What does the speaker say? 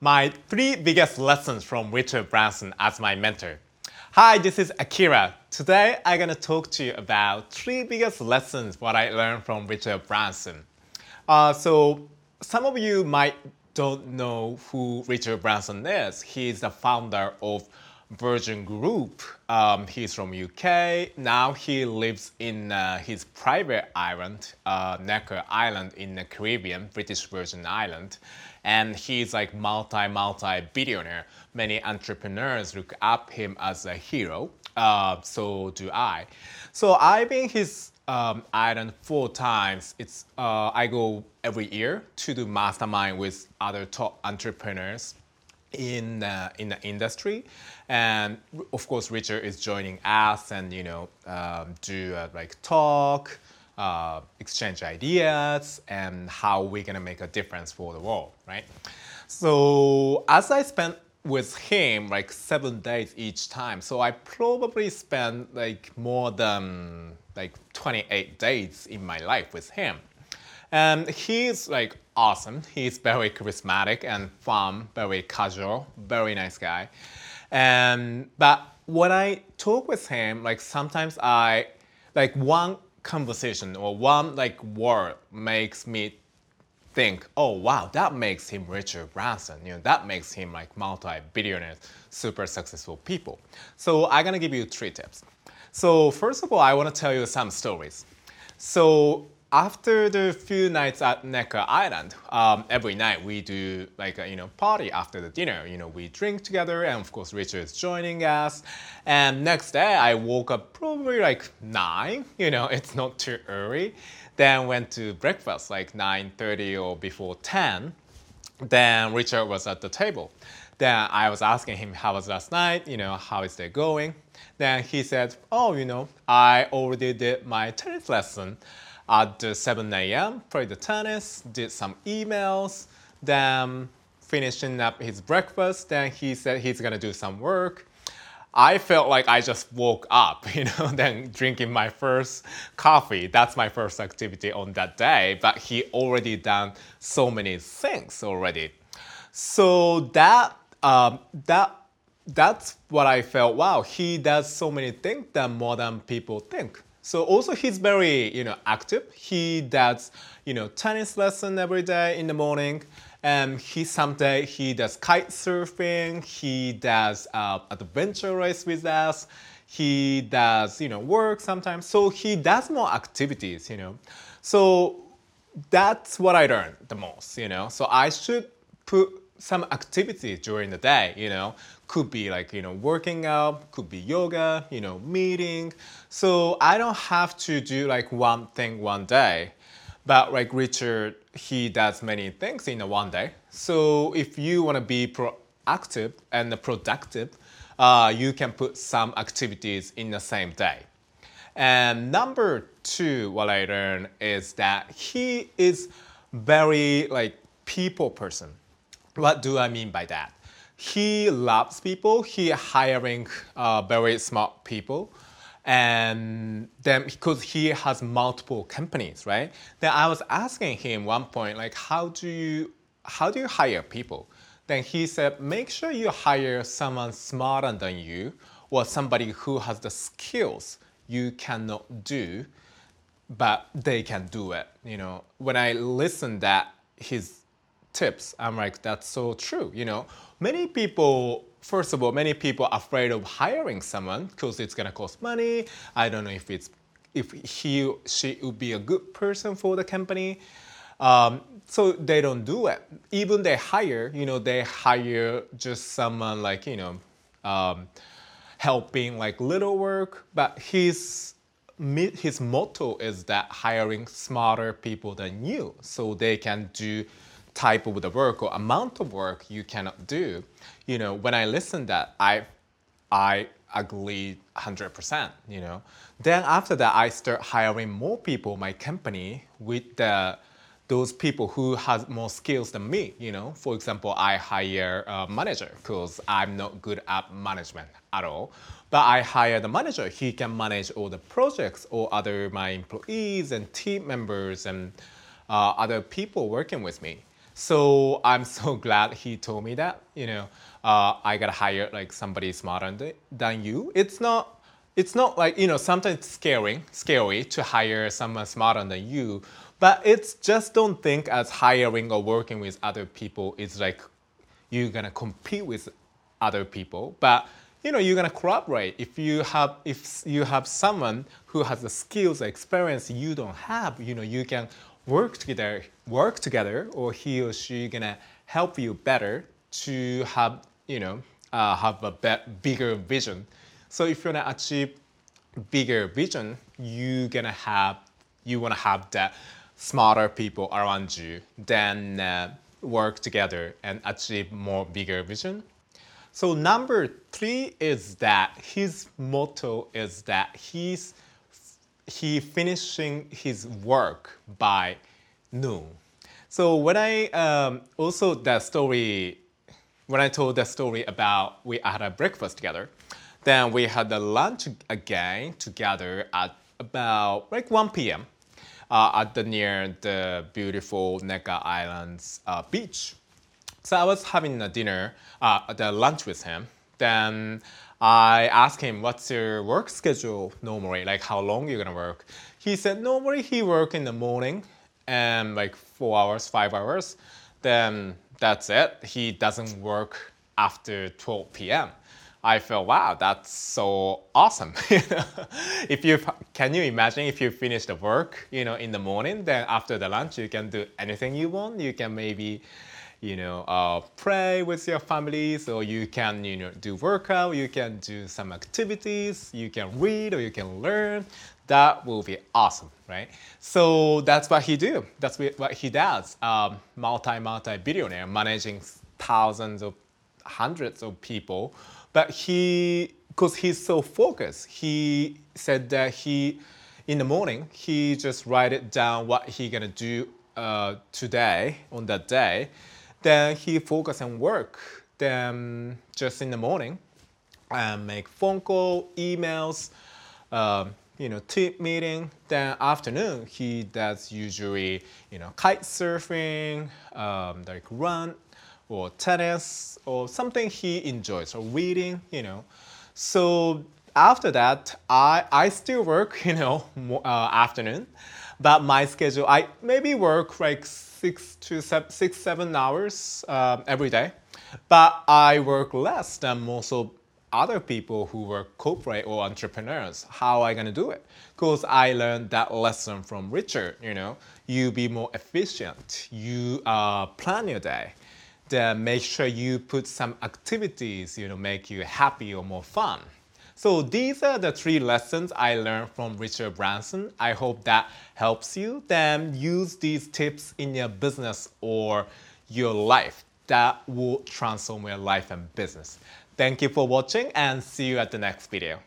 My three biggest lessons from Richard Branson as my mentor. Hi, this is Akira. Today I'm gonna talk to you about three biggest lessons what I learned from Richard Branson. Uh, so some of you might don't know who Richard Branson is. He's the founder of Virgin Group. Um, he's from UK. Now he lives in uh, his private island, uh, Necker Island in the Caribbean, British Virgin Island. And he's like multi, multi billionaire. Many entrepreneurs look up him as a hero. Uh, so do I. So I've been his um, island four times. It's uh, I go every year to do mastermind with other top entrepreneurs in uh, in the industry, and of course Richard is joining us and you know um, do uh, like talk, uh, exchange ideas, and how we're gonna make a difference for the world, right? So as I spent with him like seven days each time, so I probably spent like more than like 28 days in my life with him. And he's like awesome. He's very charismatic and fun, very casual, very nice guy. And but when I talk with him, like sometimes I like one conversation or one like word makes me think, oh wow, that makes him Richard Branson. You know, that makes him like multi-billionaire, super successful people. So I'm gonna give you three tips. So first of all, I want to tell you some stories. So after the few nights at Necker Island, um, every night we do like a you know party after the dinner. You know we drink together, and of course Richard is joining us. And next day I woke up probably like nine. You know it's not too early. Then went to breakfast like 9:30 or before 10. Then Richard was at the table. Then I was asking him how was last night. You know how is it going? Then he said, oh, you know, I already did my tennis lesson at 7 a.m., played the tennis, did some emails, then finishing up his breakfast, then he said he's gonna do some work. I felt like I just woke up, you know, then drinking my first coffee. That's my first activity on that day, but he already done so many things already. So that um, that that's what I felt. Wow, he does so many things that more than people think. So also he's very you know active. He does you know tennis lesson every day in the morning. And he someday he does kite surfing. He does uh, adventure race with us. He does you know work sometimes. So he does more activities. You know, so that's what I learned the most. You know, so I should put some activity during the day, you know, could be like, you know, working out, could be yoga, you know, meeting. So I don't have to do like one thing one day. But like Richard, he does many things in a one day. So if you want to be proactive and productive, uh, you can put some activities in the same day. And number two, what I learned is that he is very like people person. What do I mean by that? He loves people. He hiring uh, very smart people, and then because he has multiple companies, right? Then I was asking him one point, like, how do you how do you hire people? Then he said, make sure you hire someone smarter than you or somebody who has the skills you cannot do, but they can do it. You know, when I listened that his tips. I'm like, that's so true. You know, many people, first of all, many people are afraid of hiring someone because it's gonna cost money. I don't know if it's if he she would be a good person for the company. Um, so they don't do it. Even they hire, you know, they hire just someone like you know, um, helping like little work. But his his motto is that hiring smarter people than you, so they can do type of the work or amount of work you cannot do, you know, when I listen that, I, I agree 100%, you know. Then after that, I start hiring more people, my company, with the, those people who has more skills than me, you know. For example, I hire a manager because I'm not good at management at all. But I hire the manager. He can manage all the projects or other my employees and team members and uh, other people working with me. So I'm so glad he told me that. You know, uh, I gotta hire like somebody smarter than you. It's not. It's not like you know. Sometimes it's scary, scary to hire someone smarter than you. But it's just don't think as hiring or working with other people is like you're gonna compete with other people. But you know you're gonna cooperate if you have if you have someone who has the skills experience you don't have you know you can work together work together or he or she gonna help you better to have you know uh, have a be- bigger vision. So if you wanna achieve bigger vision you gonna have you wanna have the smarter people around you then uh, work together and achieve more bigger vision. So number three is that his motto is that he's he finishing his work by noon. So when I um, also that story when I told that story about we had a breakfast together, then we had the lunch again together at about like 1 p.m. Uh, at the near the beautiful Necker Islands uh, beach. So I was having a dinner, uh, the lunch with him. Then I asked him, "What's your work schedule normally? Like how long you're gonna work?" He said normally he work in the morning and like four hours, five hours. Then that's it. He doesn't work after 12 p.m. I felt wow, that's so awesome. if you can you imagine if you finish the work, you know, in the morning, then after the lunch you can do anything you want. You can maybe you know, uh, pray with your families, or you can, you know, do workout, you can do some activities, you can read, or you can learn. That will be awesome, right? So that's what he do. That's what he does. Um, multi multi billionaire, managing thousands of, hundreds of people, but he, because he's so focused, he said that he, in the morning, he just write it down what he gonna do uh, today on that day then he focus on work. Then just in the morning, and make phone call, emails, um, you know, team meeting. Then afternoon, he does usually, you know, kite surfing, um, like run, or tennis, or something he enjoys, or reading, you know. So after that, I, I still work, you know, uh, afternoon, but my schedule, I maybe work like six to seven, six, seven hours uh, every day. But I work less than most of other people who work corporate or entrepreneurs. How I gonna do it? Because I learned that lesson from Richard. You know, you be more efficient. You uh, plan your day. Then make sure you put some activities. You know, make you happy or more fun. So these are the three lessons I learned from Richard Branson. I hope that helps you. Then use these tips in your business or your life. That will transform your life and business. Thank you for watching and see you at the next video.